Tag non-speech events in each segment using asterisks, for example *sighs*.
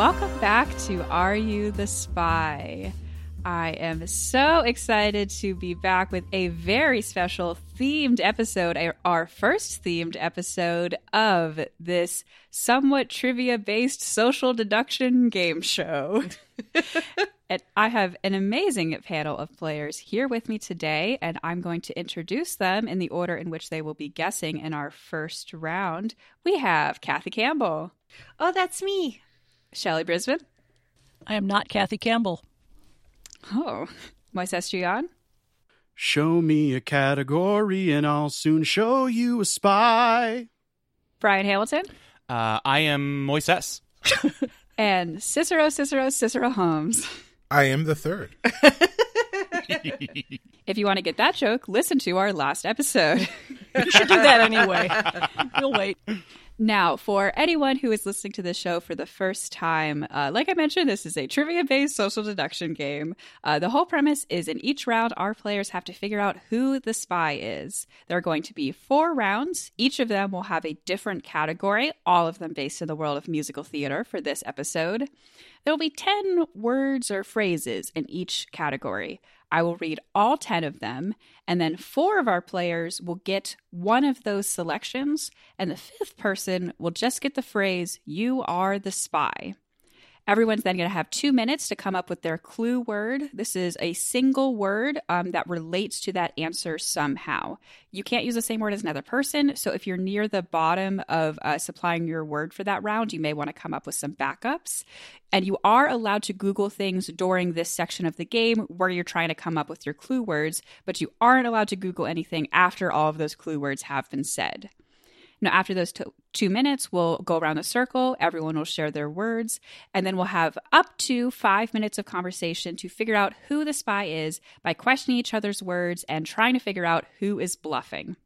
Welcome back to Are You the Spy? I am so excited to be back with a very special themed episode, our first themed episode of this somewhat trivia based social deduction game show. *laughs* and I have an amazing panel of players here with me today, and I'm going to introduce them in the order in which they will be guessing in our first round. We have Kathy Campbell. Oh, that's me. Shelly Brisbin. I am not Kathy Campbell. Oh, Moises Chiullan. Show me a category and I'll soon show you a spy. Brian Hamilton. Uh, I am Moises. *laughs* and Cicero, Cicero, Cicero Holmes. I am the third. *laughs* *laughs* if you want to get that joke, listen to our last episode. you should do that anyway. We'll wait. Now, for anyone who is listening to this show for the first time, uh, like I mentioned, this is a trivia based social deduction game. Uh, the whole premise is in each round, our players have to figure out who the spy is. There are going to be four rounds. Each of them will have a different category, all of them based in the world of musical theater for this episode. There will be 10 words or phrases in each category. I will read all 10 of them, and then four of our players will get one of those selections, and the fifth person will just get the phrase, You are the spy. Everyone's then going to have two minutes to come up with their clue word. This is a single word um, that relates to that answer somehow. You can't use the same word as another person. So if you're near the bottom of uh, supplying your word for that round, you may want to come up with some backups. And you are allowed to Google things during this section of the game where you're trying to come up with your clue words, but you aren't allowed to Google anything after all of those clue words have been said. Now, after those t- two minutes, we'll go around the circle. Everyone will share their words. And then we'll have up to five minutes of conversation to figure out who the spy is by questioning each other's words and trying to figure out who is bluffing.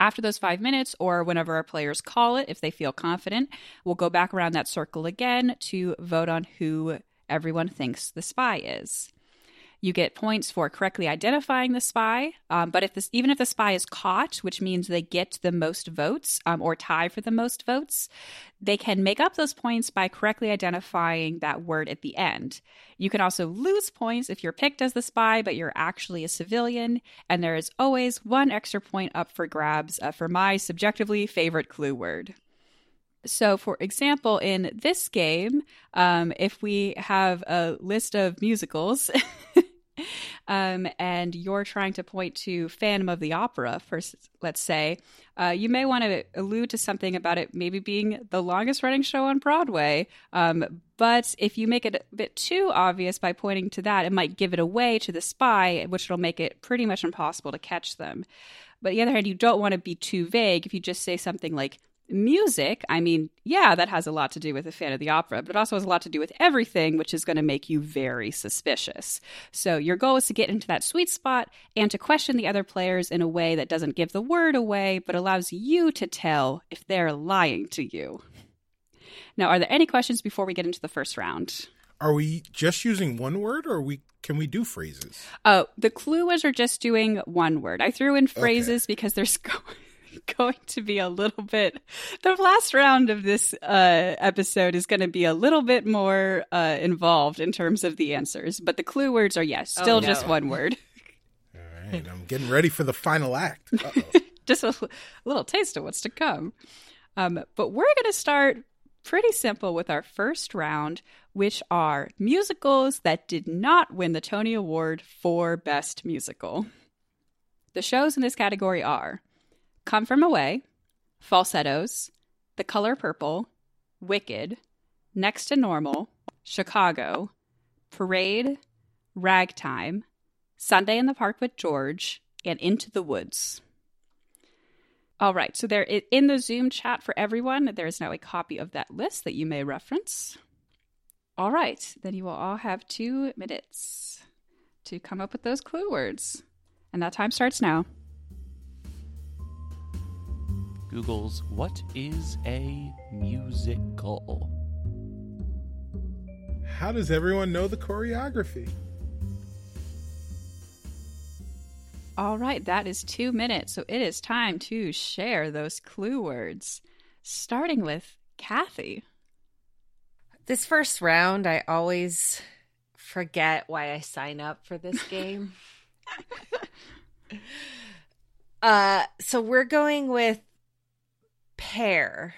After those five minutes, or whenever our players call it, if they feel confident, we'll go back around that circle again to vote on who everyone thinks the spy is. You get points for correctly identifying the spy. Um, but if this, even if the spy is caught, which means they get the most votes um, or tie for the most votes, they can make up those points by correctly identifying that word at the end. You can also lose points if you're picked as the spy, but you're actually a civilian. And there is always one extra point up for grabs uh, for my subjectively favorite clue word. So, for example, in this game, um, if we have a list of musicals *laughs* *laughs* um, and you're trying to point to Phantom of the Opera, first, let's say, uh, you may want to allude to something about it maybe being the longest running show on Broadway. Um, but if you make it a bit too obvious by pointing to that, it might give it away to the spy, which will make it pretty much impossible to catch them. But on the other hand, you don't want to be too vague. If you just say something like, music, I mean, yeah, that has a lot to do with a fan of the opera, but it also has a lot to do with everything, which is going to make you very suspicious. So your goal is to get into that sweet spot and to question the other players in a way that doesn't give the word away, but allows you to tell if they're lying to you. Now, are there any questions before we get into the first round? Are we just using one word or we can we do phrases? Oh, the clue was are just doing one word. I threw in phrases okay. because there's *laughs* *laughs* going to be a little bit. The last round of this uh, episode is going to be a little bit more uh, involved in terms of the answers, but the clue words are yes, oh, still oh, no. just one word. *laughs* All right, I'm getting ready for the final act. *laughs* just a, a, little taste of what's to come. Um, but we're going to start pretty simple with our first round, which are musicals that did not win the Tony Award for Best Musical. The shows in this category are Come From Away, Falsettos, The Color Purple, Wicked, Next to Normal, Chicago, Parade, Ragtime, Sunday in the Park with George, and Into the Woods. All right, so there in the Zoom chat for everyone, there is now a copy of that list that you may reference. All right, then you will all have two minutes to come up with those clue words. And that time starts now. Google's What is a musical? How does everyone know the choreography? All right, that is two minutes. So it is time to share those clue words, starting with Kathy. This first round, I always forget why I sign up for this *laughs* game. uh, so we're going with pear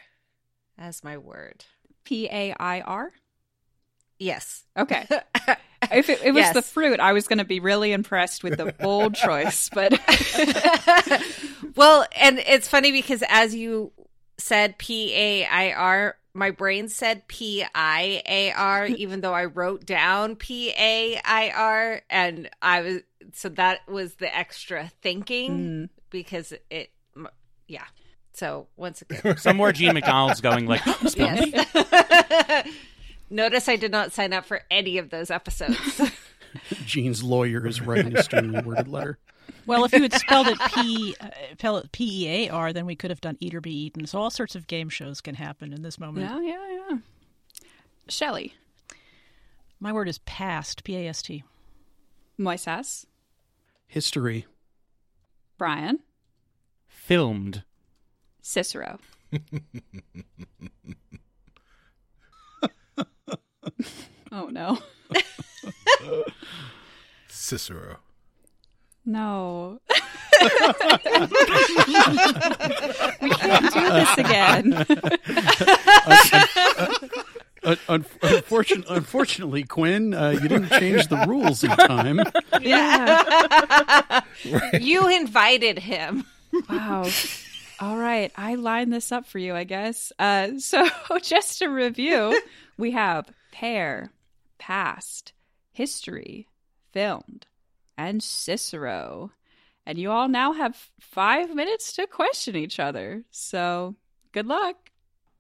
as my word. P A I R. Yes. Okay. *laughs* If it, it was Yes. the fruit, I was going to be really impressed with the bold *laughs* choice, but *laughs* well, and it's funny because as you said P A I R, my brain said P I A R, even though I wrote down P A I R, and I was so that was the extra thinking Mm. because it, yeah. So once again, *laughs* Somewhere Gene McDonald's going like, *gasps* spell me. yes. *laughs* Notice I did not sign up for any of those episodes. *laughs* Gene's lawyer is writing a sternly worded letter. Well, if you had spelled it P, uh, spelled it P E A R, then we could have done Eat or Be Eaten. So all sorts of game shows can happen in this moment. yeah, yeah, yeah. Shelley, My word is past. P A S T. Moises, History. Brian, Filmed. Cicero. *laughs* oh no. *laughs* Cicero. No. we can't do this again. Uh, un- unfortun- unfortunately, Quinn, uh, you didn't change the rules in time. Yeah. *laughs* you invited him. Wow. All right. I lined this up for you, I guess. Uh, *laughs* so, just to review, we have pair, past, history, filmed, and Cicero. And you all now have five minutes to question each other. So, good luck.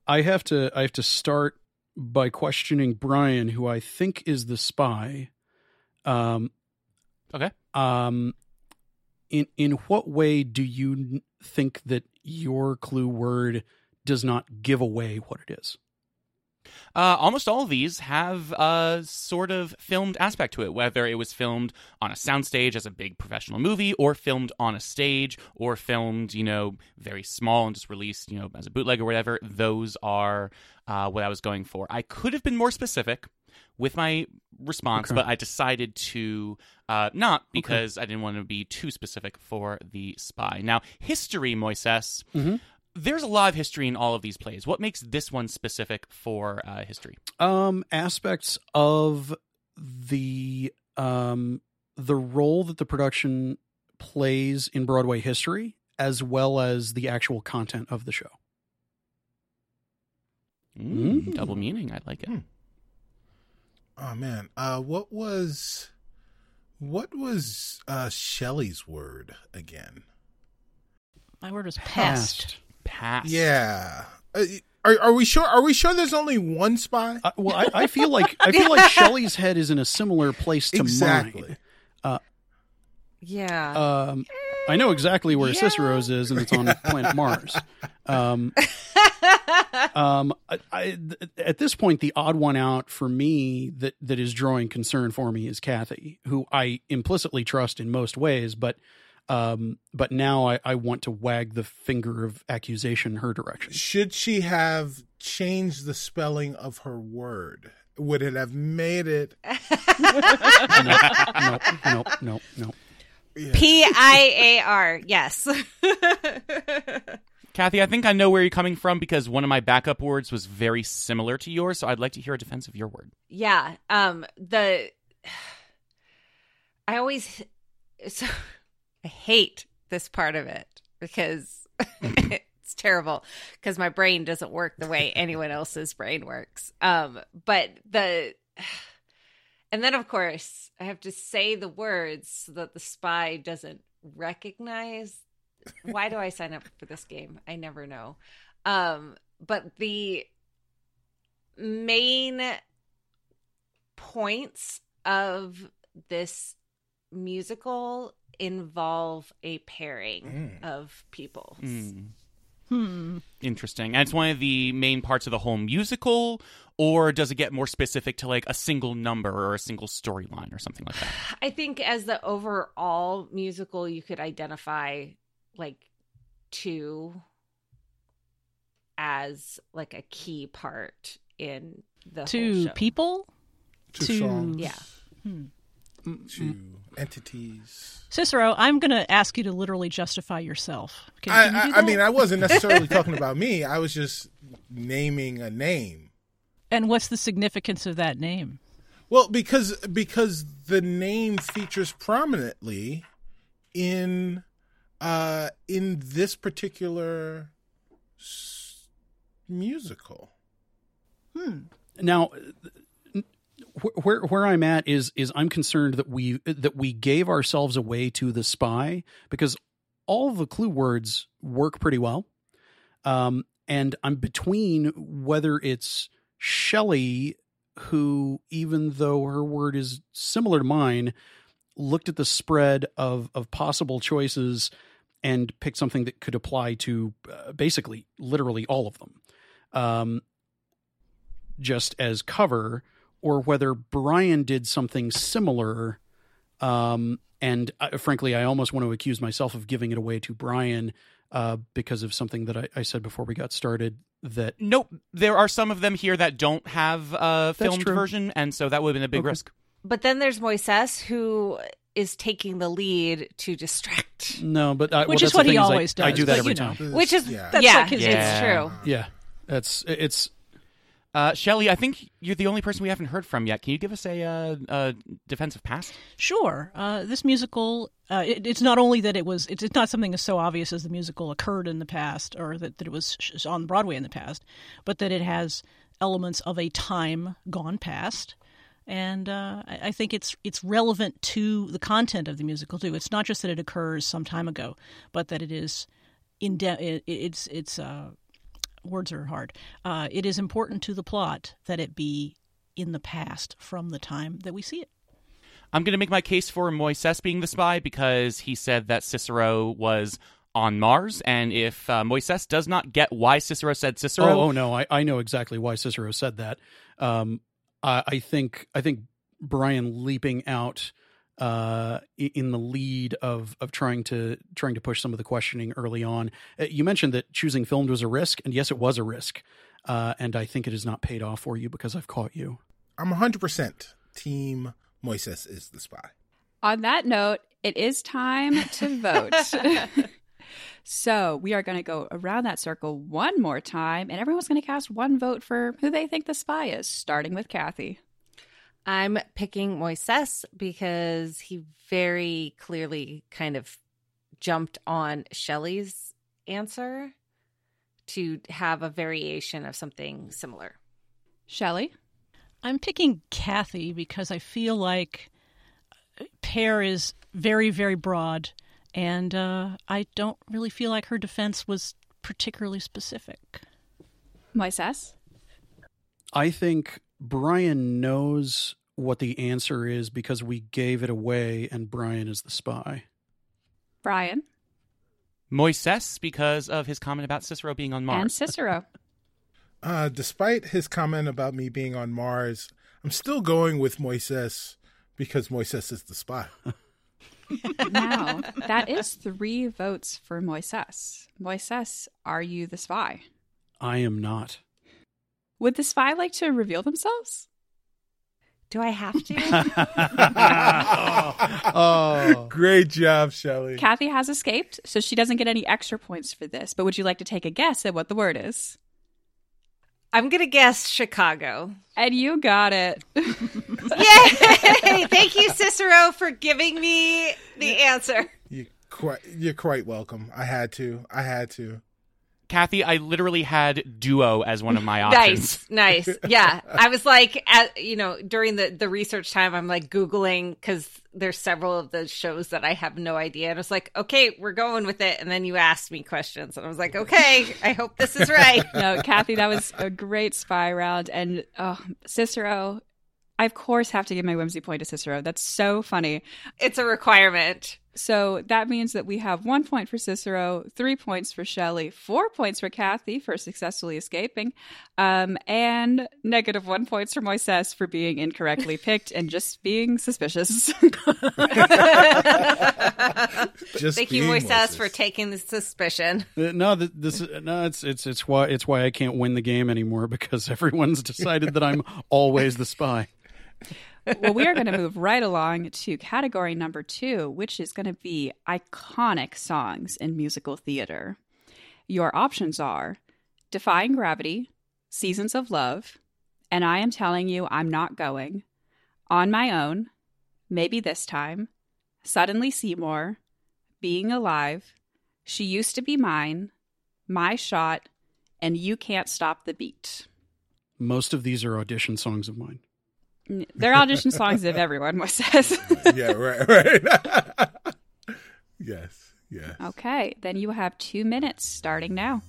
I have to. I have to start by questioning Brian, who I think is the spy. Um, Okay. um, in in what way do you think that your clue word does not give away what it is? Uh, almost all of these have a sort of filmed aspect to it, whether it was filmed on a soundstage as a big professional movie, or filmed on a stage, or filmed, you know, very small and just released, you know, as a bootleg or whatever. Those are uh, what I was going for. I could have been more specific with my response, Okay. but I decided to uh, not because I didn't want to be too specific for the spy. Now, history, Moises. Mhm. There's a lot of history in all of these plays. What makes this one specific for uh, history? um aspects of the um the role that the production plays in Broadway history as well as the actual content of the show. Mm, Mm. Double meaning. I like it. Hmm. Oh man. Uh what was what was uh Shelley's word again? My word was past. Past. Yeah. Uh, are are we sure are we sure there's only one spy? Uh, well, I, I feel like I feel like *laughs* Shelley's head is in a similar place to exactly. mine. Yeah. Um, I know exactly where Yeah. Cicero's is, and it's on *laughs* planet Mars. Um, *laughs* um, I, I, th- at this point, the odd one out for me that that is drawing concern for me is Kathy, who I implicitly trust in most ways, but um, but now I, I want to wag the finger of accusation her direction. Should she have changed the spelling of her word? Would it have made it No, no, no, no, no. yeah. P I A R. Yes. *laughs* Kathy, I think I know where you're coming from because one of my backup words was very similar to yours, so I'd like to hear a defense of your word. yeah. Um. The. I always. So, I hate this part of it because *laughs* it's terrible because my brain doesn't work the way anyone else's brain works. Um. But the. And then, of course, I have to say the words so that the spy doesn't recognize. Why do I sign up for this game? I never know. Um, but the main points of this musical involve a pairing Mm. of people. Mm, Hmm. interesting. And it's one of the main parts of the whole musical, or does it get more specific to like a single number or a single storyline or something like that? I think as the overall musical, you could identify like two as like a key part in the whole to show. people. Two To- songs. Yeah. Hmm. two entities. Cicero, I'm going to ask you to literally justify yourself. Can, I, can you I, I mean, I wasn't necessarily *laughs* talking about me. I was just naming a name. and what's the significance of that name? Well, because because the name features prominently in uh in this particular s- musical. Now, wh- where where I'm at is is I'm concerned that we that we gave ourselves away to the spy because all the clue words work pretty well, um, and I'm between whether it's Shelley who, even though her word is similar to mine, looked at the spread of of possible choices and picked something that could apply to uh, basically literally all of them. Um, just as cover, or whether Brian did something similar. Um, and uh, frankly, I almost want to accuse myself of giving it away to Brian uh, because of something that I, I said before we got started. That Nope, there are some of them here that don't have a filmed version, and so that would have been a big Okay. risk. But then there's Moises who is taking the lead to distract. no, but uh, well, Which is what he thing I- always I, does, do that every you know. time. Which is yeah. That's yeah, like his- it's true. Yeah, that's it's Uh, Shelly, I think you're the only person we haven't heard from yet. Can you give us a, uh, a defensive past? Sure. Uh, this musical, uh, it, it's not only that it was, it's, it's not something as so obvious as the musical occurred in the past or that, that it was sh- on Broadway in the past, but that it has elements of a time gone past. And uh, I, I think it's it's relevant to the content of the musical too. It's not just that it occurs some time ago, but that it is in de- it, it's it's uh, words are hard. Uh, it is important to the plot that it be in the past from the time that we see it. I'm going to make my case for Moises being the spy because he said that Cicero was on Mars, and if uh, Moises does not get why Cicero said Cicero, Oh, oh no, I, I know exactly why Cicero said that. Um, I, I think I think Brian leaping out uh, in the lead of of trying to trying to push some of the questioning early on. Uh, You mentioned that choosing filmed was a risk, and yes, it was a risk. Uh, and I think it has not paid off for you because I've caught you. I'm 100% team Moises is the spy. On that note, it is time to vote. *laughs* so we are going to go around that circle one more time, and everyone's going to cast one vote for who they think the spy is, starting with Kathy. I'm picking Moises because he very clearly kind of jumped on Shelley's answer to have a variation of something similar. Shelley? I'm picking Kathy because I feel like uh, Pear is very, very broad, and uh, I don't really feel like her defense was particularly specific. Moises? I think Brian knows what the answer is because we gave it away, and Brian is the spy. Brian? Moises because of his comment about Cicero being on Mars. And Cicero. *laughs* Uh, despite his comment about me being on Mars, I'm still going with Moises because Moises is the spy. *laughs* *laughs* now, that is three votes for Moises. Moises, are you the spy? I am not. Would the spy like to reveal themselves? Do I have to? *laughs* *laughs* oh, Great job, Shelley. Kathy has escaped, so she doesn't get any extra points for this. But would you like to take a guess at what the word is? I'm going to guess Chicago. And you got it. *laughs* Yay! Thank you, Cicero, for giving me the answer. You quite, you're quite welcome. I had to. I had to. Kathy, I literally had duo as one of my *laughs* options. Nice, nice. *laughs* Yeah, I was like, at, you know, during the the research time, I'm like googling because there's several of the shows that I have no idea, and I was like, okay, we're going with it. And then you asked me questions, and I was like, okay, I hope this is right. *laughs* no, Kathy, that was a great spy round. And oh, Cicero, I of course have to give my whimsy point to Cicero. That's so funny. it's a requirement. So that means that we have one point for Cicero, three points for Shelley, four points for Kathy for successfully escaping, um, and negative one points for Moises for being incorrectly *laughs* picked and just being suspicious. *laughs* Just Thank you, being Moises, for taking the suspicion. Uh, No, this no. It's it's it's why it's why I can't win the game anymore because *laughs* everyone's decided that I'm always the spy. Well, we are going to move right along to category number two, which is going to be iconic songs in musical theater. Your options are Defying Gravity, Seasons of Love, and I Am Telling You I'm Not Going, On My Own, Maybe This Time, Suddenly Seymour, Being Alive, She Used to Be Mine, My Shot, and You Can't Stop the Beat. Most of these are audition songs of mine. They're audition songs of everyone, says. *laughs* yeah, right, right. *laughs* yes, yes. Okay, then you have two minutes starting now.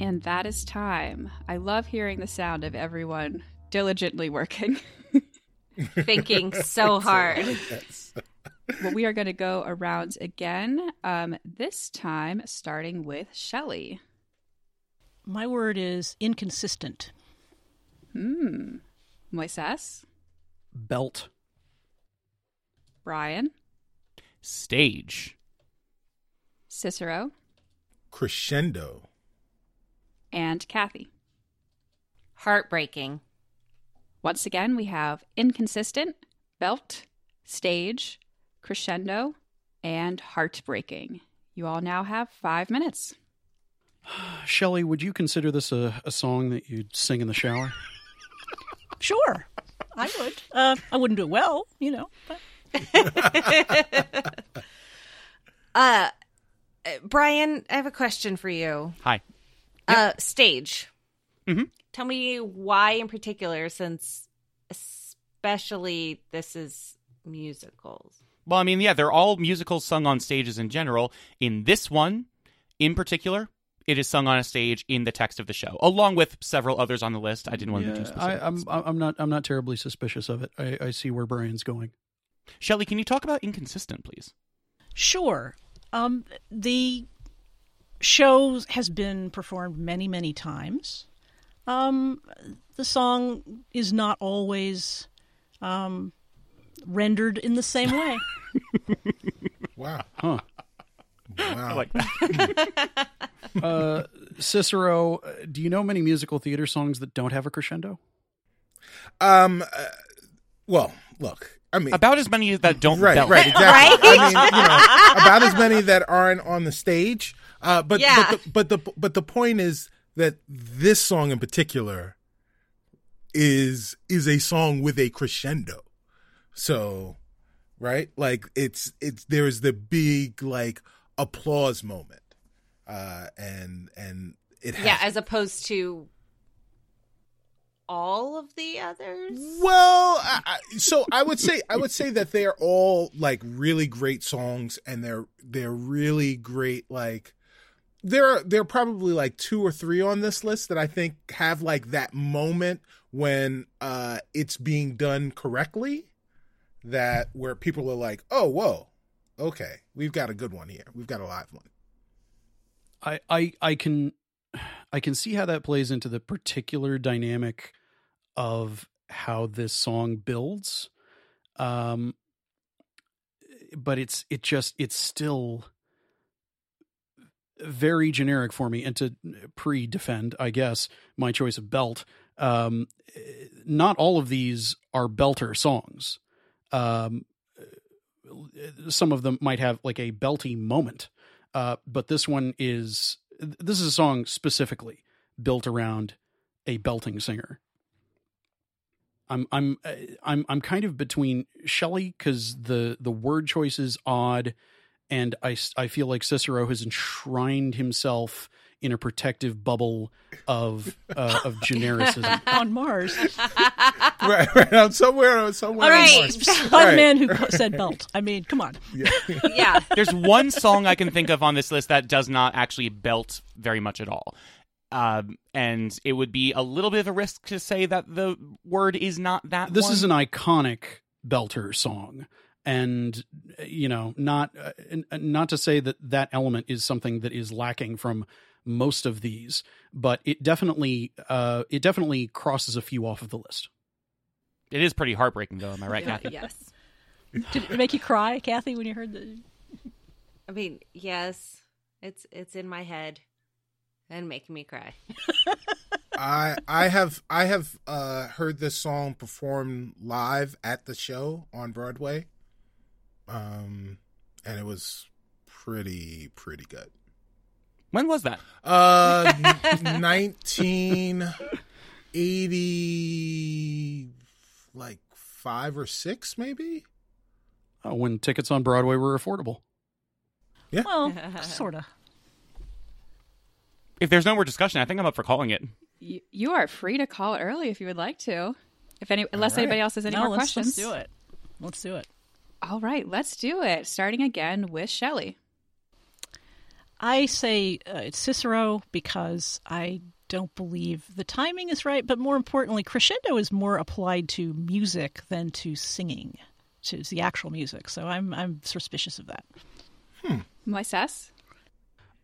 And that is time. I love hearing the sound of everyone diligently working. *laughs* Thinking *laughs* so hard. Yes. well, we are going to go around again, um, this time starting with Shelley. My word is inconsistent. Hmm. Moises, Belt. Brian, Stage. Cicero, Crescendo. and Kathy. Heartbreaking. Once again, we have inconsistent, belt, stage, crescendo, and heartbreaking. You all now have five minutes. *sighs* Shelley, would you consider this a, a song that you'd sing in the shower? *laughs* Sure, I would. Uh, I wouldn't do it well, you know. But Uh, *laughs* uh, Brian, I have a question for you. Hi. Uh, stage. Mhm. Tell me why in particular, since especially this is musicals. Well, I mean, yeah, they're all musicals sung on stages in general. In this one, in particular, it is sung on a stage in the text of the show, along with several others on the list. I didn't want to be too specific. I, I'm I'm not I'm not terribly suspicious of it. I, I see where Brian's going. Shelley, can you talk about inconsistent, please? Sure. Um, the show has been performed many, many times. Um, the song is not always um, rendered in the same way. *laughs* Wow. Huh. Wow. Like that. *laughs* Uh, Cicero, uh, do you know many musical theater songs that don't have a crescendo? um. uh, well, look. I mean, About as many that don't right, belt. right, exactly. I mean, you know, about as many that aren't on the stage. Uh, but Yeah. but, the, but the but the point is that this song in particular is is a song with a crescendo. So, right, like it's it's there's the big like applause moment, uh, and and it has Yeah, as opposed to all of the others. Well, I, I, so I would say I would say that they're all like really great songs, and they're they're really great. Like there are there are probably like two or three on this list that I think have like that moment when uh it's being done correctly, that where people are like, oh whoa, okay, we've got a good one here, we've got a live one. I, I I can I can see how that plays into the particular dynamic of how this song builds. Um but it's it just it's still very generic for me and to pre-defend I guess my choice of belt um not all of these are belter songs um some of them might have like a belty moment uh, but this one is this is a song specifically built around a belting singer. I'm I'm I'm I'm kind of between Shelley because the the word choice is odd, and I s- I feel like Cicero has enshrined himself in a protective bubble of uh, *laughs* of genericism. *laughs* on Mars. *laughs* right, right. I'm somewhere, somewhere. All on. Mars. One Right. man who co- said belt. I mean, come on. yeah. There's one song I can think of on this list that does not actually belt very much at all. Um, and it would be a little bit of a risk to say that the word is not that. This one. is an iconic belter song, and uh, you know, not uh, not to say that that element is something that is lacking from most of these, but it definitely uh, it definitely crosses a few off of the list. It is pretty heartbreaking, though. Am I right, Kathy? yes. Did it make you cry, Kathy, when you heard the? I mean, yes, it's it's in my head and making me cry. *laughs* I I have I have uh, heard this song performed live at the show on Broadway, um, and it was pretty pretty good. When was that? Uh, *laughs* nineteen eighty, like five or six, maybe. Uh, when tickets on Broadway were affordable. Yeah, well, *laughs* sort of. If there's no more discussion, I think I'm up for calling it. You, you are free to call it early if you would like to. If any, unless right. anybody else has any no, more let's, questions. let's do it. Let's do it. All right, let's do it. Starting again with Shelley. I say uh, it's Cicero because I don't believe the timing is right, but more importantly, crescendo is more applied to music than to singing, to the actual music. So I'm I'm suspicious of that. Hmm. Moises.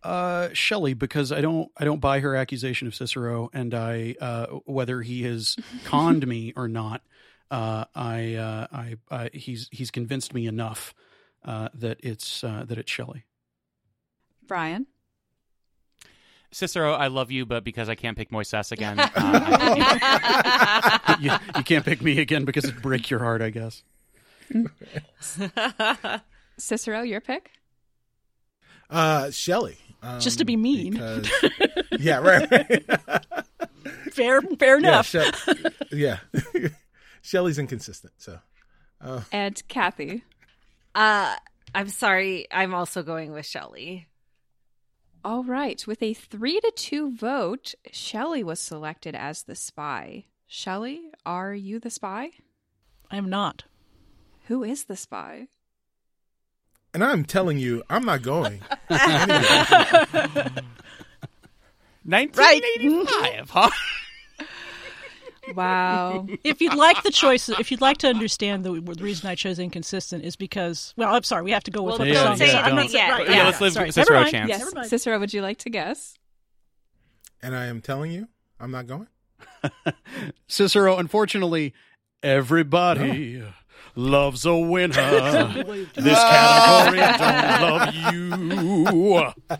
Uh, Shelley, because I don't I don't buy her accusation of Cicero, and I uh, whether he has conned *laughs* me or not, uh, I, uh, I I he's he's convinced me enough uh, that it's uh, that it's Shelley. Brian. Cicero, I love you, but because I can't pick Moises again, *laughs* uh, I- *laughs* *laughs* you, you can't pick me again because it'd break your heart, I guess. Cicero, your pick? Uh, Shelley. Um, Just to be mean. because- yeah, right. right. Fair, fair yeah, enough. Yeah. Shelley's inconsistent, so. And Kathy. Uh, I'm sorry. I'm also going with Shelly. All right. With a three to two vote, Shelly was selected as the spy. Shelly, are you the spy? I'm not. Who is the spy? And I'm telling you, I'm not going. *laughs* 1985, *laughs* huh? Wow. *laughs* If you'd like the choice, if you'd like to understand the, the reason I chose inconsistent is because, well, I'm sorry, we have to go with Well, what Yeah, the song say is. yeah, I'm not anything saying- yet. right, Yeah, Yeah, let's leave sorry. Cicero a chance. yes. Cicero, would you like to guess? and I am telling you, I'm not going. *laughs* Cicero, unfortunately, everybody *laughs* loves a winner. this category don't love you.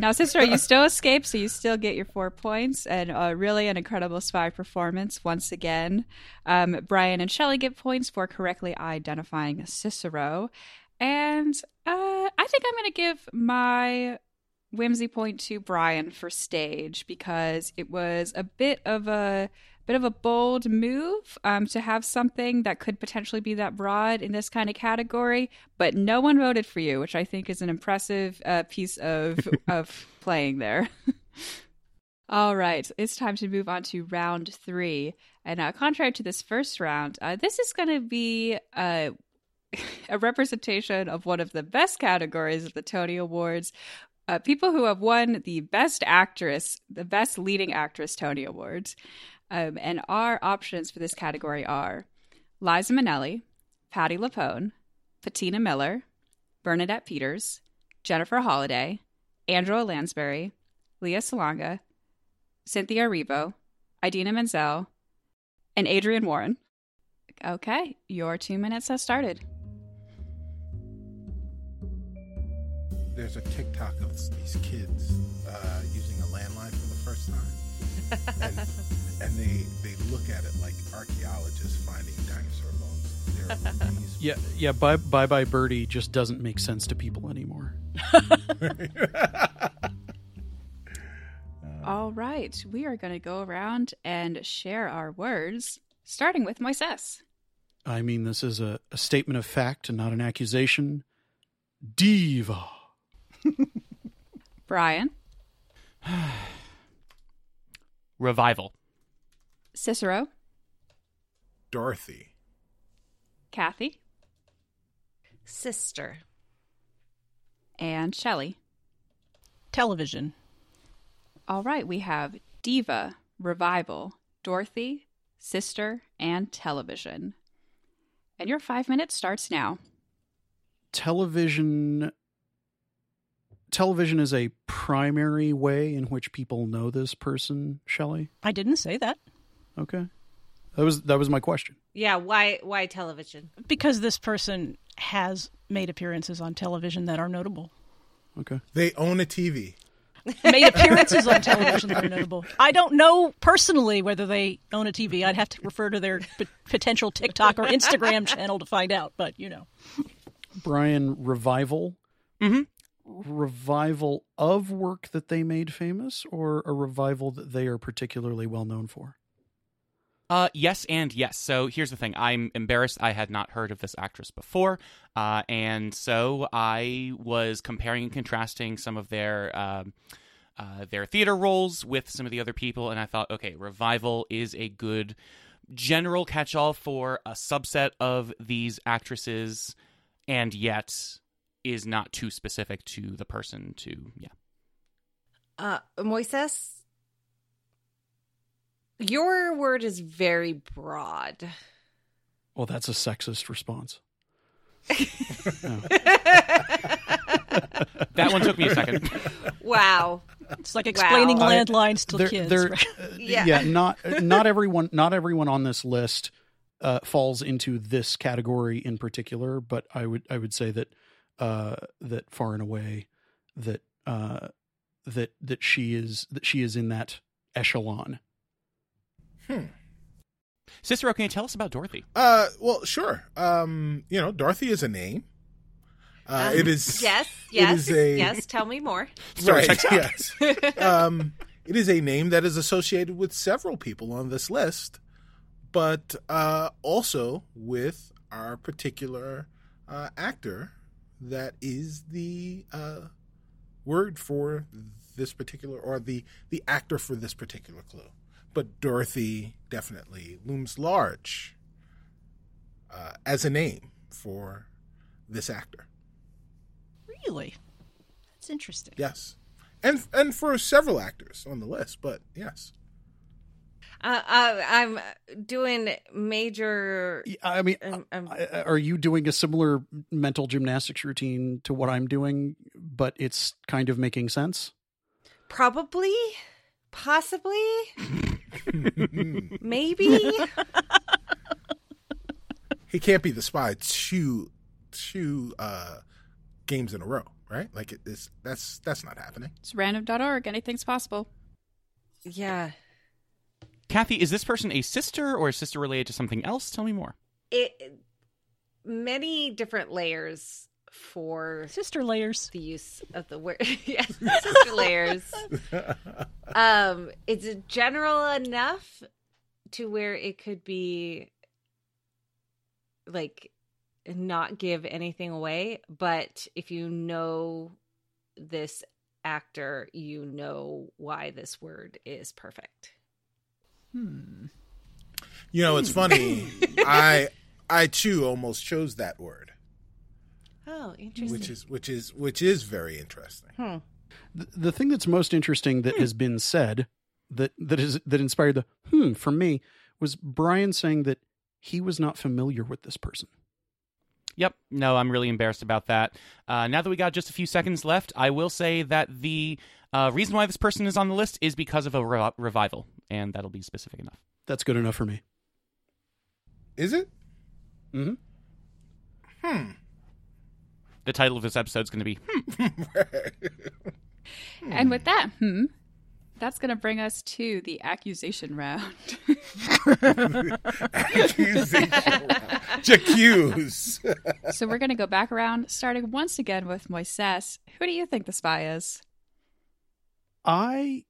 Now, Cicero, you still escape, so you still get your four points, and uh, really an incredible spy performance once again. Um, Brian and Shelley get points for correctly identifying Cicero, and uh, I think I'm going to give my whimsy point to Brian for stage because it was a bit of a bit of a bold move um, to have something that could potentially be that broad in this kind of category, but no one voted for you, which I think is an impressive uh, piece of *laughs* of playing there. *laughs* All right, it's time to move on to round three. And uh, contrary to this first round, uh, this is going to be uh, *laughs* a representation of one of the best categories of the Tony Awards. Uh, people who have won the Best Actress, the Best Leading Actress Tony Awards. Um, and our options for this category are Liza Minnelli, Patti LuPone, Patina Miller, Bernadette Peters, Jennifer Holliday, Angela Lansbury, Lea Salonga, Cynthia Erivo, Idina Menzel, and Adrienne Warren. Okay, your two minutes has started. There's a TikTok of these kids uh, using a landline for the first time, and, *laughs* and they they look at it like archaeologists finding dinosaur bones. They're *laughs* amazed. Yeah, yeah. Bye, bye, bye, birdie just doesn't make sense to people anymore. *laughs* *laughs* All right, we are going to go around and share our words, starting with Moises. I mean, this is a, a statement of fact and not an accusation. Diva. Brian, *sighs* Revival. Cicero, Dorothy. Kathy, Sister. and Shelley. Television. All right, we have Diva, Revival, Dorothy, Sister, and Television. And your five minutes starts now. television television is a primary way in which people know this person shelley I didn't say that okay that was that was my question Yeah, why why television? because this person has made appearances on television that are notable. okay They own a TV. Made *laughs* appearances on television that are notable. I don't know personally whether they own a TV. I'd have to refer to their p- potential TikTok or Instagram channel to find out. But you know, brian revival Mhm. revival of work that they made famous or a revival that they are particularly well known for Uh, yes and yes. So here's the thing. I'm embarrassed. I had not heard of this actress before, uh, and so I was comparing and contrasting some of their um, uh, their theater roles with some of the other people, and I thought, okay, revival is a good general catch-all for a subset of these actresses, and yet is not too specific to the person. To yeah. Uh Moises? Your word is very broad. well that's a sexist response *laughs* That one took me a second. Wow. it's like explaining Wow. landlines to They're- kids. they're- right? uh, *laughs* Yeah. yeah. not not everyone not everyone on this list uh, falls into this category in particular, but I would I would say that uh, that far and away that uh, that that she is that she is in that echelon. Cicero, can you tell us about Dorothy? Uh, well, sure. Um, you know, Dorothy is a name. Uh, Um, it is Yes, yes, is a- yes. Tell me more. Sorry, right. Yes. um, it is a name that is associated with several people on this list, but uh, also with our particular uh, actor that is the uh, word for this particular or the the actor for this particular clue. But Dorothy definitely looms large uh, as a name for this actor. really, that's interesting. Yes, and and for several actors on the list. But yes, Uh, uh, I'm doing major. I mean, Um, um, I- are you doing a similar mental gymnastics routine to what I'm doing, but it's kind of making sense? Probably, possibly, *laughs* *laughs* maybe. *laughs* he can't be the spy two two uh, games in a row, right? Like it is that's that's not happening. It's random.org. Anything's possible. yeah. Kathy, is this person a sister or a sister related to something else? Tell me more. It many different layers for Sister layers. the use of the word. *laughs* yes, *laughs* sister layers. Um, it's general enough to where it could be like not give anything away, but if you know this actor, you know why this word is perfect. Hmm. You know, it's funny. I *laughs* I too almost chose that word, Oh, interesting. which is which is which is very interesting. hmm. The, the thing that's most interesting that has been said that that is that inspired the hmm for me was Brian saying that he was not familiar with this person. Yep. No, I'm really embarrassed about that. Uh, now that we got just a few seconds left, I will say that the uh, reason why this person is on the list is because of a re- revival, and that'll be specific enough. That's good enough for me. Is it? Mm-hmm. Hmm. The title of this episode is going to be hmm, *laughs* And with that, hmm, that's going to bring us to the accusation round. Accusation. J'accuse. *laughs* so we're going to go back around, starting once again with Moises. Who do you think the spy is? I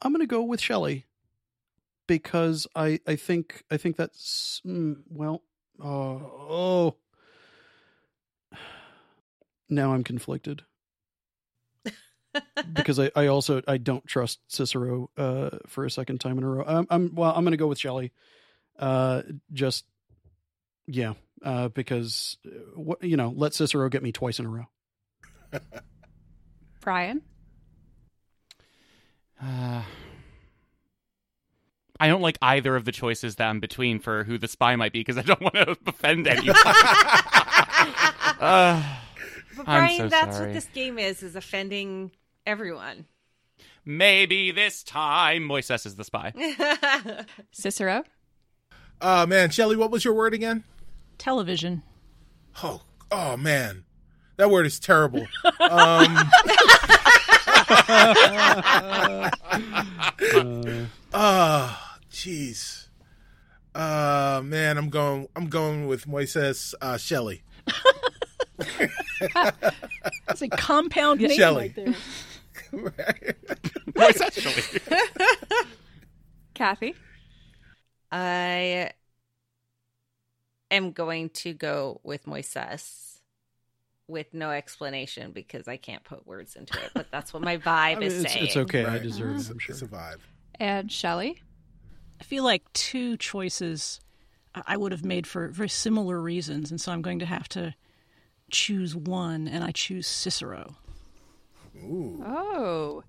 I'm going to go with Shelley because I I think I think that's mm, well uh, oh *sighs* now I'm conflicted. *laughs* because I, I also I don't trust Cicero uh, for a second time in a row. I'm, I'm well. I'm going to go with Shelley. Uh, just yeah, uh, because uh, what you know, let Cicero get me twice in a row. Brian. Uh, I don't like either of the choices that I'm between for who the spy might be because I don't *laughs* want to offend *laughs* anyone. uh, But I'm Brian, so that's sorry. what this game is: is offending everyone. maybe this time Moises is the spy. *laughs* Cicero. Oh man, Shelly, what was your word again? Television. Oh, oh man, that word is terrible. um, Uh, Ah, jeez. Uh man, I'm going. I'm going with Moises uh, Shelly. *laughs* That's a compound name Shelly. right there. Moises Shelly. *laughs* Kathy. I am going to go with Moises with no explanation because I can't put words into it. But that's what my *laughs* vibe I mean, is it's, saying. it's okay. I deserve It's, it. I'm sure. it's a vibe. And Shelly. I feel like two choices I I would have made for very similar reasons, and so I'm going to have to choose one, and I choose Cicero. Ooh. Oh.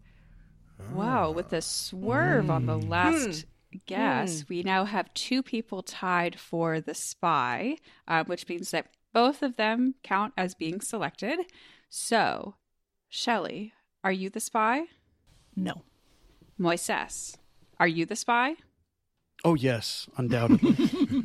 Wow, with a swerve on the hmm. last hmm. guess, hmm. we now have two people tied for the spy, uh, which means that both of them count as being selected. So, Shelly, are you the spy? No. Moises, are you the spy? Oh yes, undoubtedly. *laughs*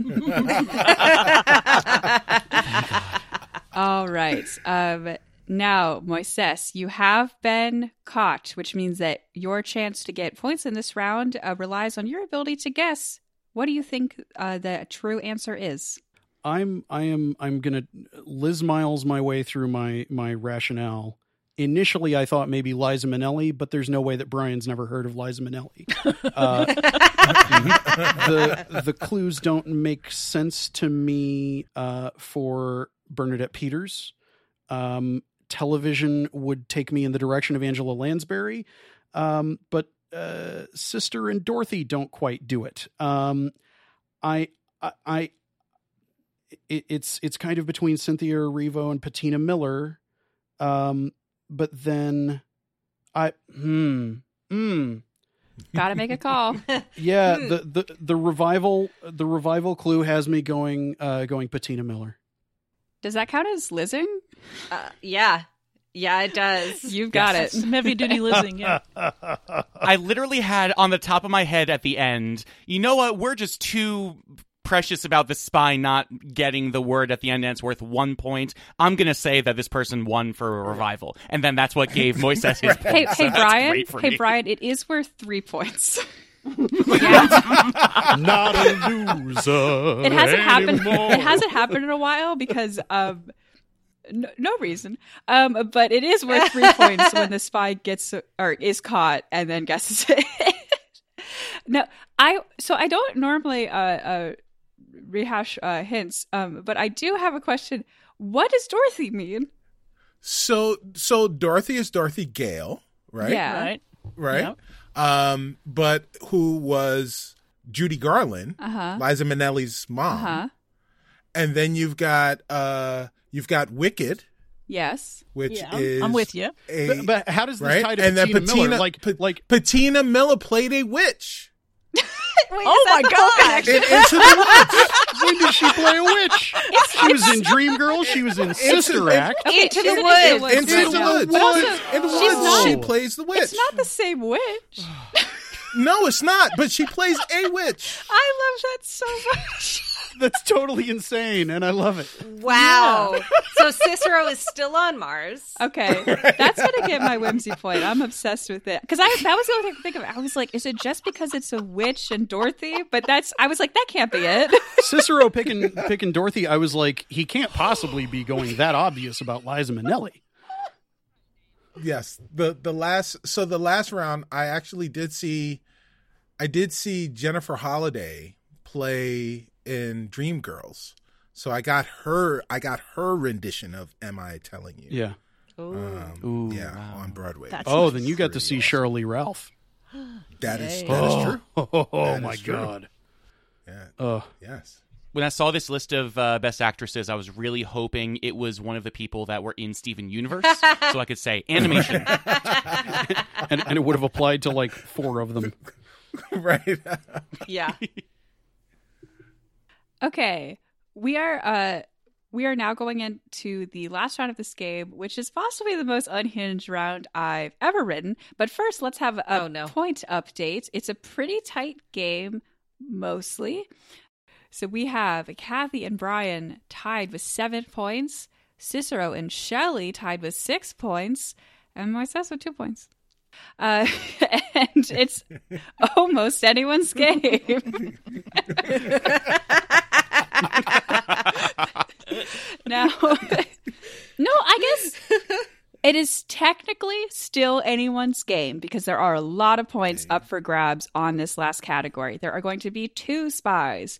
*laughs* All right. Um, now, Moises, you have been caught, which means that your chance to get points in this round uh, relies on your ability to guess. What do you think uh, the true answer is? I'm I am I'm gonna Liz Miles my way through my my rationale. Initially, I thought maybe Liza Minnelli, but there's no way that Brian's never heard of Liza Minnelli. *laughs* Uh, the the clues don't make sense to me uh, for Bernadette Peters. Um, television would take me in the direction of Angela Lansbury, um, but uh, Sister and Dorothy don't quite do it. Um, I I. I it, it's it's kind of between Cynthia Erivo and Patina Miller, um, but then I hmm hmm Got to make a call. *laughs* yeah the, the the revival the revival clue has me going uh going Patina Miller. Does that count as lizzing? Uh, yeah, yeah, it does. You've got it. Some heavy duty *laughs* listening, yeah. *laughs* I literally had on the top of my head at the end, you know what? We're just too precious about the spy not getting the word at the end and it's worth one point. I'm going to say that this person won for a revival. And then that's what gave Moises *laughs* his point. Hey, So hey, Brian. Hey, me. Brian. It is worth three points. *laughs* Not a loser. it hasn't happened. anymore. It hasn't happened in a while because um, no, no reason. Um, but it is worth three points when the spy gets or is caught and then guesses it. *laughs* no, I so I don't normally uh, uh rehash uh, hints, um, but I do have a question. What does Dorothy mean? So so Dorothy is Dorothy Gale, right? Yeah. Right? Right. Yep. Um, but who was Judy Garland, Uh huh. Liza Minnelli's mom, Uh huh. and then you've got uh you've got Wicked, Yes. which Yeah, I'm, is I'm with you. a- But, but how does this right, tie to and then Patina, Patina Miller? Like Pa- like Patina Miller played a witch *laughs* Oh my god! in Into the Woods. *laughs* when did she play a witch? She was in Dreamgirls. She was in Sister in- Act. Okay, Into the woods. Into right the now. Woods. But also, In the Woods, not- she plays the witch. It's not the same witch. No, it's not. But she plays a witch. *laughs* I love that so much. *laughs* That's totally insane, and I love it. Wow. so Cicero is still on Mars. Okay, *laughs* that's gonna get my whimsy point. I'm obsessed with it because I that was the only thing I could think of. I was like, is it just because it's a witch and Dorothy? But that's I was like, that can't be it. *laughs* Cicero picking picking Dorothy. I was like, he can't possibly be going that obvious about Liza Minnelli. Yes. The the last so the last round I actually did see I did see Jennifer Holliday play in Dreamgirls. So I got her I got her rendition of Am I Telling You? Yeah. Um, Ooh, yeah, wow. on Broadway. That's Oh, nice. then you got to see Pretty Sheryl Ralph. *gasps* that is that is true. *laughs* Oh, That my true. god. Yeah. Uh, Yes. when I saw this list of uh, best actresses, I was really hoping it was one of the people that were in Steven Universe, *laughs* so I could say animation. *laughs* and, and it would have applied to like four of them. right. Yeah. Okay, we are uh we are now going into the last round of this game, which is possibly the most unhinged round I've ever written. But first, let's have a Oh, no. point update. It's a pretty tight game, mostly. So we have Kathy and Brian tied with seven points, Cicero and Shelly tied with six points, and myself with two points. Uh, *laughs* and it's *laughs* almost anyone's game. *laughs* *laughs* now, no, I guess it is technically still anyone's game because there are a lot of points up for grabs on this last category. There are going to be two spies.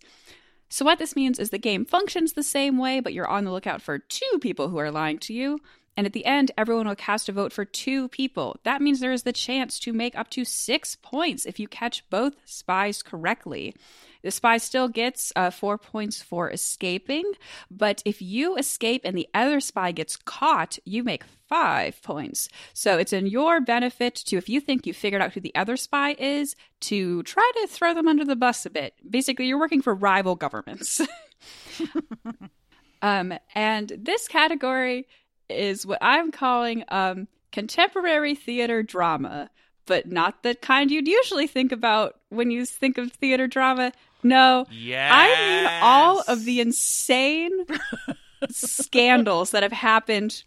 So, what this means is the game functions the same way, but you're on the lookout for two people who are lying to you. And at the end, everyone will cast a vote for two people. That means there is the chance to make up to six points if you catch both spies correctly. The spy still gets uh, four points for escaping, but if you escape and the other spy gets caught, you make five points. So it's in your benefit to, if you think you figured out who the other spy is, to try to throw them under the bus a bit. Basically, you're working for rival governments. *laughs* um, and this category is what I'm calling um, contemporary theater drama, but not the kind you'd usually think about when you think of theater drama. No, Yeah. I mean all of the insane scandals that have happened.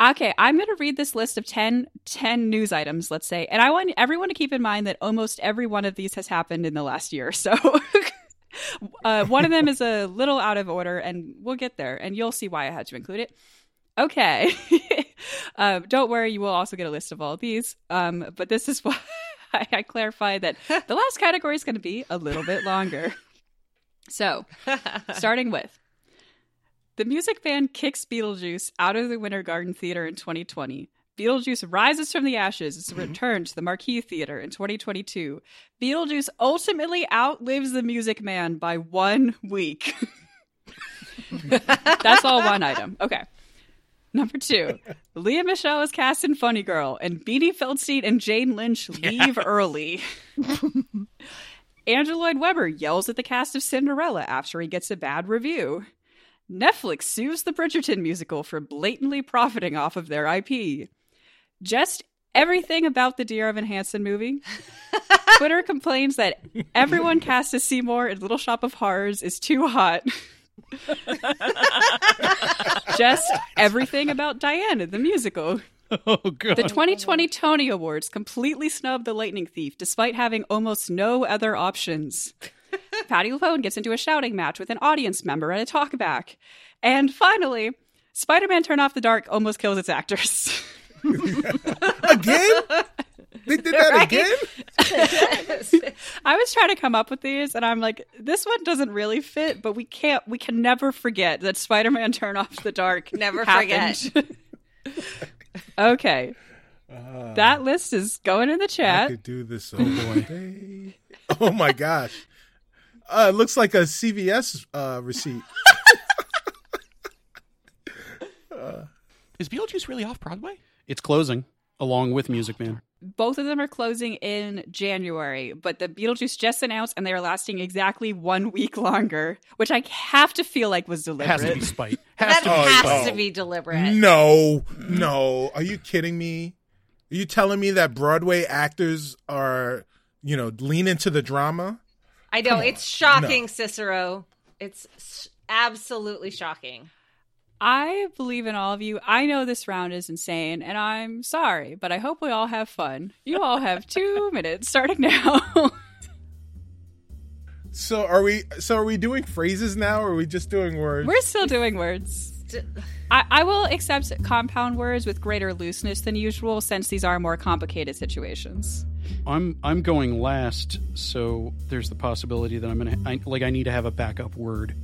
Okay, I'm going to read this list of 10, 10 news items, let's say. And I want everyone to keep in mind that almost every one of these has happened in the last year. So *laughs* uh, one of them is a little out of order, and we'll get there, and you'll see why I had to include it. Okay. uh, *laughs* don't worry, you will also get a list of all of these. Um, but this is *laughs* why I, I clarified that *laughs* the last category is going to be a little bit longer. So, starting with the Music Man kicks Beetlejuice out of the Winter Garden Theater in 2020. Beetlejuice rises from the ashes and is returned to the Marquis Theater in 2022. Beetlejuice ultimately outlives the Music Man by one week. That's all one item. Okay. Number two, Lea Michele is cast in Funny Girl, and Beanie Feldstein and Jane Lynch *laughs* leave early. *laughs* Andrew Lloyd Webber yells at the cast of Cinderella after he gets a bad review. Netflix sues the Bridgerton musical for blatantly profiting off of their IP. Just everything about the Dear Evan Hansen movie. *laughs* Twitter complains that everyone cast as Seymour in Little Shop of Horrors is too hot. *laughs* Just everything about Diana, the musical. *laughs* Oh god. The 2020 Tony Awards completely snubbed The Lightning Thief despite having almost no other options. *laughs* Patti LuPone gets into a shouting match with an audience member at a talkback. And finally, Spider Man Turn Off the Dark almost kills its actors. Again? They did that Right? again? *laughs* I was trying to come up with these, and I'm like, this one doesn't really fit, but we can't, we can never forget that Spider Man Turn Off the Dark *laughs* Never happened. *laughs* okay. that list is going in the I chat. could do this all day. Oh my gosh. Uh, it looks like a CVS uh, receipt. Is Beetlejuice really off Broadway? It's closing along with Music Man. Both of them are closing in January, but the Beetlejuice just announced and they are lasting exactly one week longer, which I have to feel like was deliberate. Has to be deliberate. spite. *laughs* Has That to be has Oh, to be deliberate. No, no. Are you kidding me? Are you telling me that Broadway actors are, you know, lean into the drama? I know it's shocking, Cicero. It's s- absolutely shocking. I believe in all of you. I know this round is insane, and I'm sorry, but I hope we all have fun. You all have *laughs* two minutes starting now. *laughs* So are we? So are we doing phrases now, or are we just doing words? We're still doing words. I, I will accept compound words with greater looseness than usual since these are more complicated situations. I'm I'm going last, so there's the possibility that I'm gonna I, like I need to have a backup word.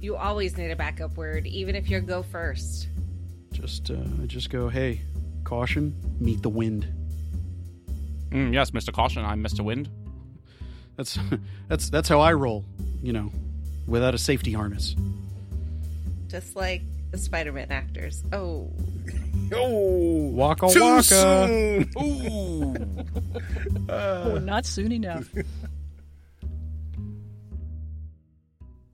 You always need a backup word, even if you go first. Just uh, just go. Hey, caution. Meet the wind. Mm, yes, Mr. Caution, I'm Mr. Wind. That's *laughs* that's that's how I roll. You know, without a safety harness. Just like the Spider-Man actors. Oh, Oh, Waka too waka. soon. *laughs* Ooh. oh, not soon enough. *laughs*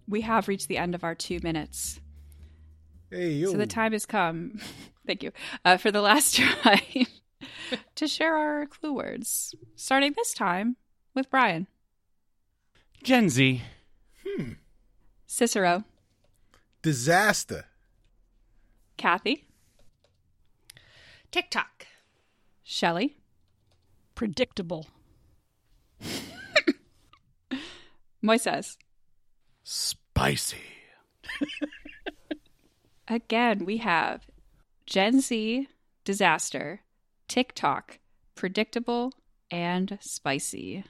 We have reached the end of our two minutes. Hey, yo. So the time has come, *laughs* thank you, uh, for the last *laughs* try to share our clue words. Starting this time with Brian. Gen Z. Cicero. disaster. Kathy. TikTok. Shelly. Predictable. *laughs* Moises. Spicy. *laughs* Again, we have Gen Z, disaster, TikTok, predictable, and spicy.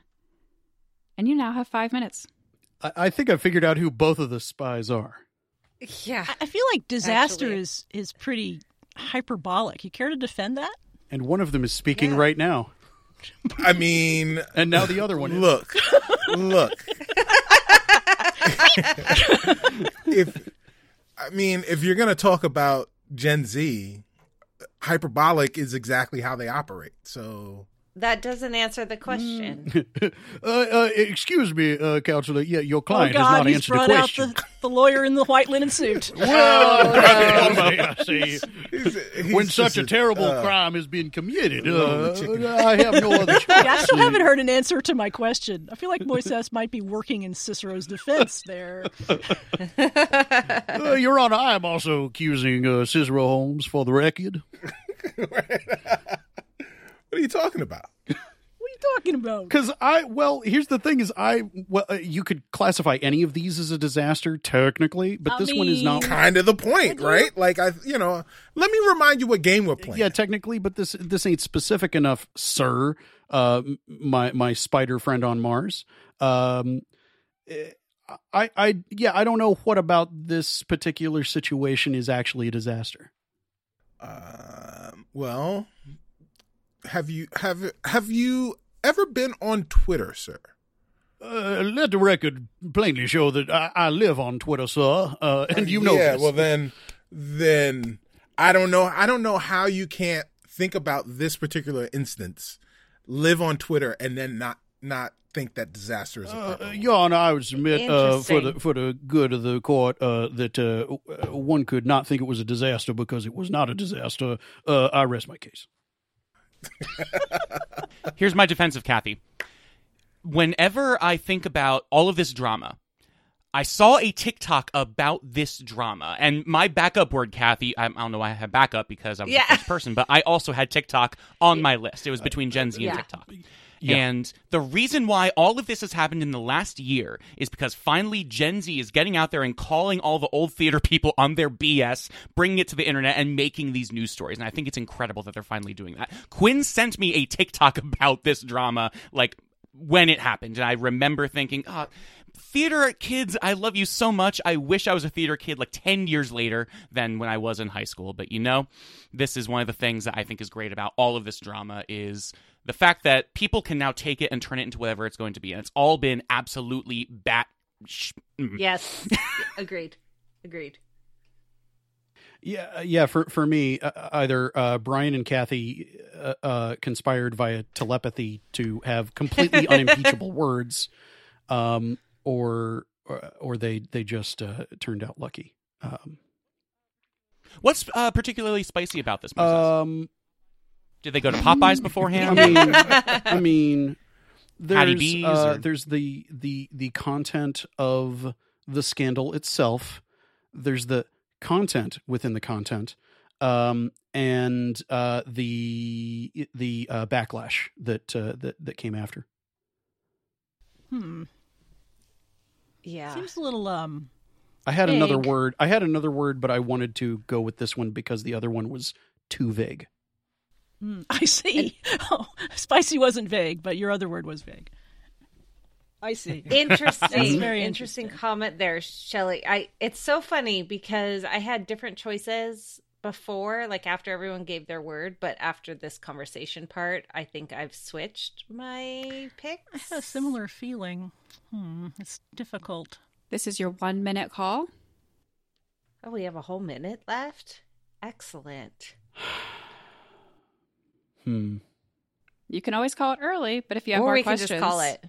And you now have five minutes. I, I think I figured out who both of the spies are. Yeah. I- I feel like disaster Actually- is is pretty hyperbolic. You care to defend that? And one of them is speaking Yeah. right now. I mean, And now the other one is. look, look. *laughs* if I mean, if you're gonna talk about Gen Z, hyperbolic is exactly how they operate. So That doesn't answer the question. *laughs* uh, uh, excuse me, uh, counselor. Yeah, your client Oh client has God, not he's answered the brought out question. the, the lawyer in the white linen suit. *laughs* Well, *laughs* I see. he's- he's when such just a terrible uh, crime has been committed, uh. I have no other choice. Yeah, I still haven't heard an answer to my question. I feel like Moises might be working in Cicero's defense there. Uh, Your Honor, I am also accusing uh, Cicero Holmes for the record. What are you talking about? *laughs* What are you talking about? Because I, well, here's the thing: is I, well, uh, you could classify any of these as a disaster technically, but I this one is not. Kind of the point, right? Like I, you know, let me remind you what game we're playing. Yeah, technically, but this this ain't specific enough, sir. Uh, my my spider friend on Mars. Um, eh, I I yeah, I don't know what about this particular situation is actually a disaster. Um, well, have you have have you ever been on Twitter, sir? Uh, let the record plainly show that I, I live on Twitter, sir, uh, and you know yeah. this. Well, then, then I don't know. I don't know how you can't think about this particular instance, live on Twitter, and then not not think that disaster is a Uh, purple. Your Honor, I would submit uh, for the for the good of the court uh, that uh, one could not think it was a disaster because it was not a disaster. Uh, I rest my case. *laughs* Here's my defense of Kathy. Whenever I think about all of this drama, I saw a TikTok about this drama, and my backup word, Kathy. I, I don't know why I have backup because I'm Yeah. the first person, but I also had TikTok on *laughs* my list. It was between Gen Z and Yeah. And the reason why all of this has happened in the last year is because finally Gen Z is getting out there and calling all the old theater people on their BS, bringing it to the internet, and making these news stories. And I think it's incredible that they're finally doing that. Quinn sent me a TikTok *laughs* about this drama, like when it happened, and I remember thinking, oh, theater kids, I love you so much. I wish I was a theater kid like 10 years later than when I was in high school. But you know, this is one of the things that I think is great about all of this drama is the fact that people can now take it and turn it into whatever it's going to be. And it's all been absolutely bat. Sh- mm. yes. *laughs* Agreed. Agreed. Yeah, uh, yeah. For for me, uh, either uh, Brian and Kathy uh, uh, conspired via telepathy to have completely *laughs* unimpeachable words, um, or or, or they they just uh, turned out lucky. Um, What's uh, particularly spicy about this? Moises? um, Did they go to Popeyes I beforehand? mean, I mean, there's uh, or- there's the the the content of the scandal itself. There's the content within the content, um, and uh, the the uh, backlash that uh, that that came after. Hmm. Yeah. Seems a little um I had another word. I had another word, but I wanted to go with this one because the other one was too vague. Hmm, *laughs* I see. *laughs* Oh, spicy wasn't vague, but your other word was vague. I see. *laughs* interesting very interesting interesting. comment there Shelly. i it's so funny because i had different choices before, like after everyone gave their word, but after this conversation part, I think I've switched my I picks. had a similar feeling. Hmm, it's difficult. This is your one minute call. Oh, we have a whole minute left. Excellent. *sighs* *sighs* *sighs* Hmm. You can always call it early, but if you have or more we questions, can just call it.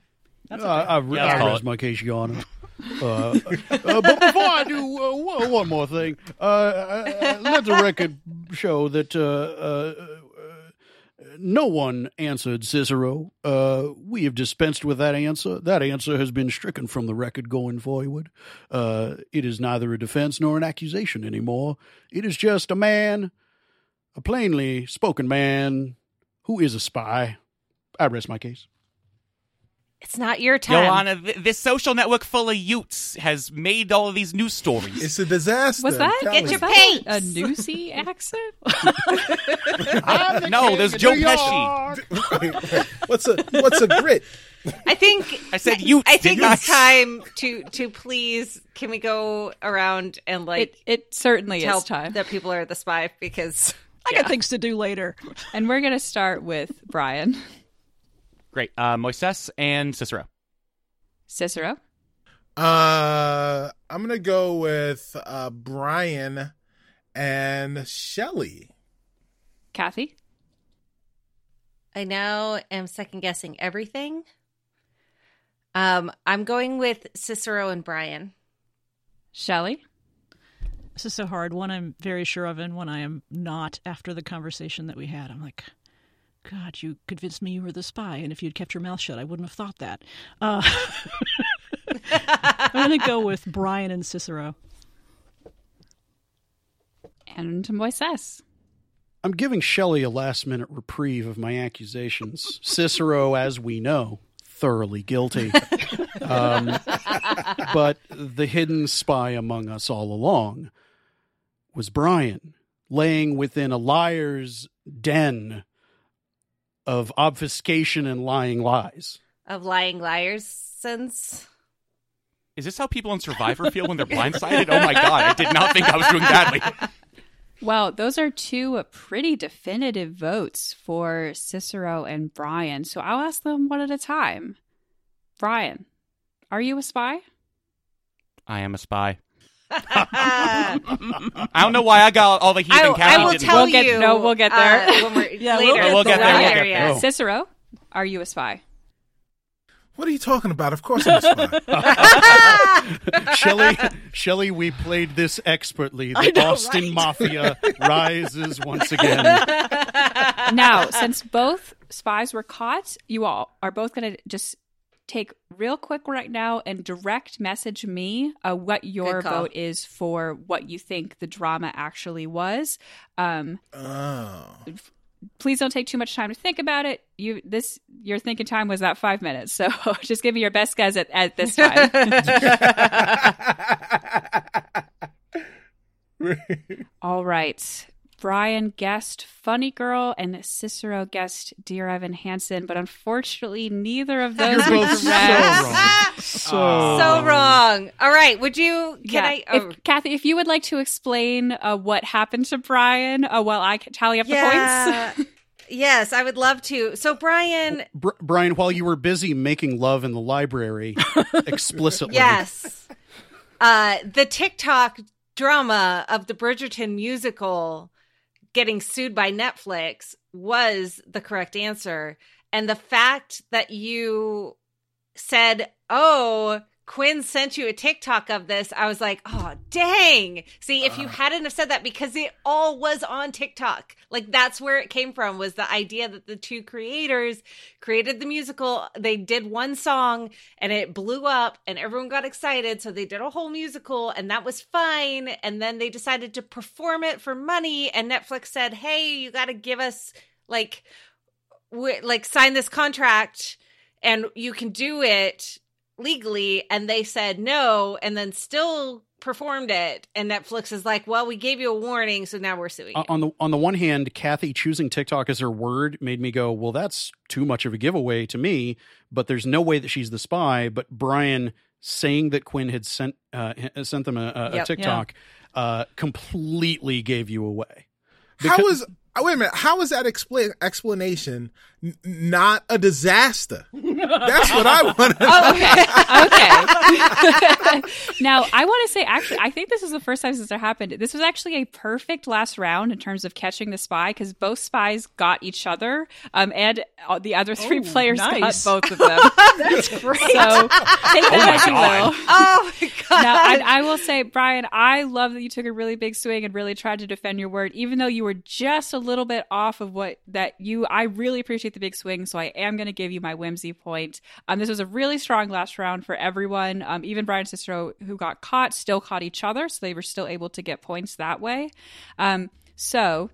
That's Uh. I, re- Yeah, I rest my case, Your Honor. *laughs* Uh, uh, but before I do, uh, one, one more thing. Uh, uh, let the record show that uh, uh, uh, no one answered Cicero. Uh, we have dispensed with that answer. That answer has been stricken from the record going forward. Uh, it is neither a defense nor an accusation anymore. It is just a man, a plainly spoken man, who is a spy. I rest my case. It's not your time. Joanna, th- this social network full of Utes has made all of these news stories. It's a disaster. was that, I'm Get you. your was that paints. a newsy accent? no, there's Joe Pesci. what's a what's a grit? I think I said Utes, I think didn't I? it's time to to please. Can we go around and like it it certainly tell is time. that people are the spy because I got things to do later. And we're gonna start with Brian Great. Uh, Moises and Cicero. Cicero. Uh, I'm gonna go with uh Brian and Shelly. Kathy. I now am second guessing everything. Um, I'm going with Cicero and Brian. Shelly. This is so hard. One I'm very sure of, and one I am not. After the conversation that we had, I'm like, God, you convinced me you were the spy, and if you'd kept your mouth shut, I wouldn't have thought that. Uh, *laughs* I'm going to go with Brian and Cicero. And Moises. I'm giving Shelly a last minute reprieve of my accusations. *laughs* Cicero, as we know, thoroughly guilty. um, *laughs* but the hidden spy among us all along was Brian, laying within a liar's den of obfuscation and lying lies. Of lying liars since Is this how people in Survivor feel when they're *laughs* blindsided? Oh my god, I did not think I was doing badly. Well, those are two pretty definitive votes for Cicero and Brian. So I'll ask them one at a time. Brian, are you a spy? I am a spy. I, I don't know why I got all the heathen I Kathy will didn't. tell We'll get- you. no, we'll get there. uh, when we're, *laughs* Yeah, later. we'll get We'll get there, We'll we'll get get there, there. Cicero, are you a spy? What are you talking about? Of course I'm a spy. *laughs* *laughs* Shelly, Shelly, we played this expertly. The I know, Boston right? Mafia rises once again. now, since both spies were caught, you all are both going to just take real quick right now and direct message me uh, what your vote is for what you think the drama actually was. Um, oh. please don't take too much time to think about it. You this your thinking time was that five minutes, so *laughs* just give me your best guess at, at this time. *laughs* All right. Brian guessed Funny Girl and Cicero guessed Dear Evan Hansen, but unfortunately, neither of those You're were so correct. wrong. *laughs* So, so wrong. All right. Would you? Can yeah. I? Oh, if, Kathy, if you would like to explain uh, what happened to Brian uh, while I tally up the points. *laughs* yes, I would love to. So Brian, Br- Brian, while you were busy making love in the library *laughs* explicitly, yes, uh, the TikTok drama of the Bridgerton musical getting sued by Netflix was the correct answer, and the fact that you said, "Oh." Quinn sent you a TikTok of this. I was like, oh, dang. See, if you uh. hadn't have said that, because it all was on TikTok, like that's where it came from, was the idea that the two creators created the musical. They did one song and it blew up and everyone got excited. So they did a whole musical and that was fine. And then they decided to perform it for money. And Netflix said, hey, you got to give us like, w- like sign this contract and you can do it legally and they said no and then still performed it and netflix is like well we gave you a warning so now we're suing you. Uh, on the on the one hand, Kathy choosing TikTok as her word made me go, "Well, that's too much of a giveaway to me." But there's no way that she's the spy. But Brian saying that Quinn had sent uh, sent them a, a, a Yep. TikTok uh, completely gave you away. How Because- is uh, wait a minute? How is that explain explanation n- not a disaster? That's what I want to *laughs* okay. Okay. *laughs* now, I want to say, actually, I think this is the first time since it happened. This was actually a perfect last round in terms of catching the spy because both spies got each other, um, and uh, the other three Oh, players nice. got both of them. *laughs* That's great. so take that as you God. will. oh my god. Now, I, I will say, Brian, I love that you took a really big swing and really tried to defend your word, even though you were just a little bit off of what that you. I really appreciate the big swing, so I am going to give you my whimsy point. Um, this was a really strong last round for everyone. Um, even Brian Cicero, who got caught, still caught each other, so they were still able to get points that way. Um, so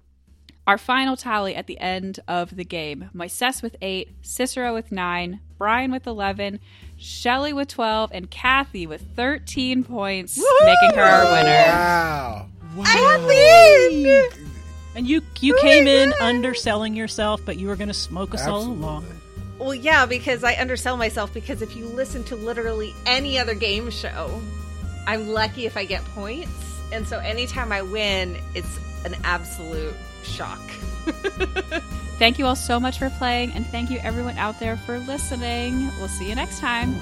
our final tally at the end of the game Moises with eight, Cicero with nine, Brian with 11, Shelly with 12, and Kathy with 13 points, making her our winner. Wow. And you you came in underselling yourself, but you were going to smoke us all Absolutely. along. Well, yeah, because I undersell myself because if you listen to literally any other game show, I'm lucky if I get points. And so anytime I win, it's an absolute shock. *laughs* Thank you all so much for playing, and thank you everyone out there for listening. We'll see you next time.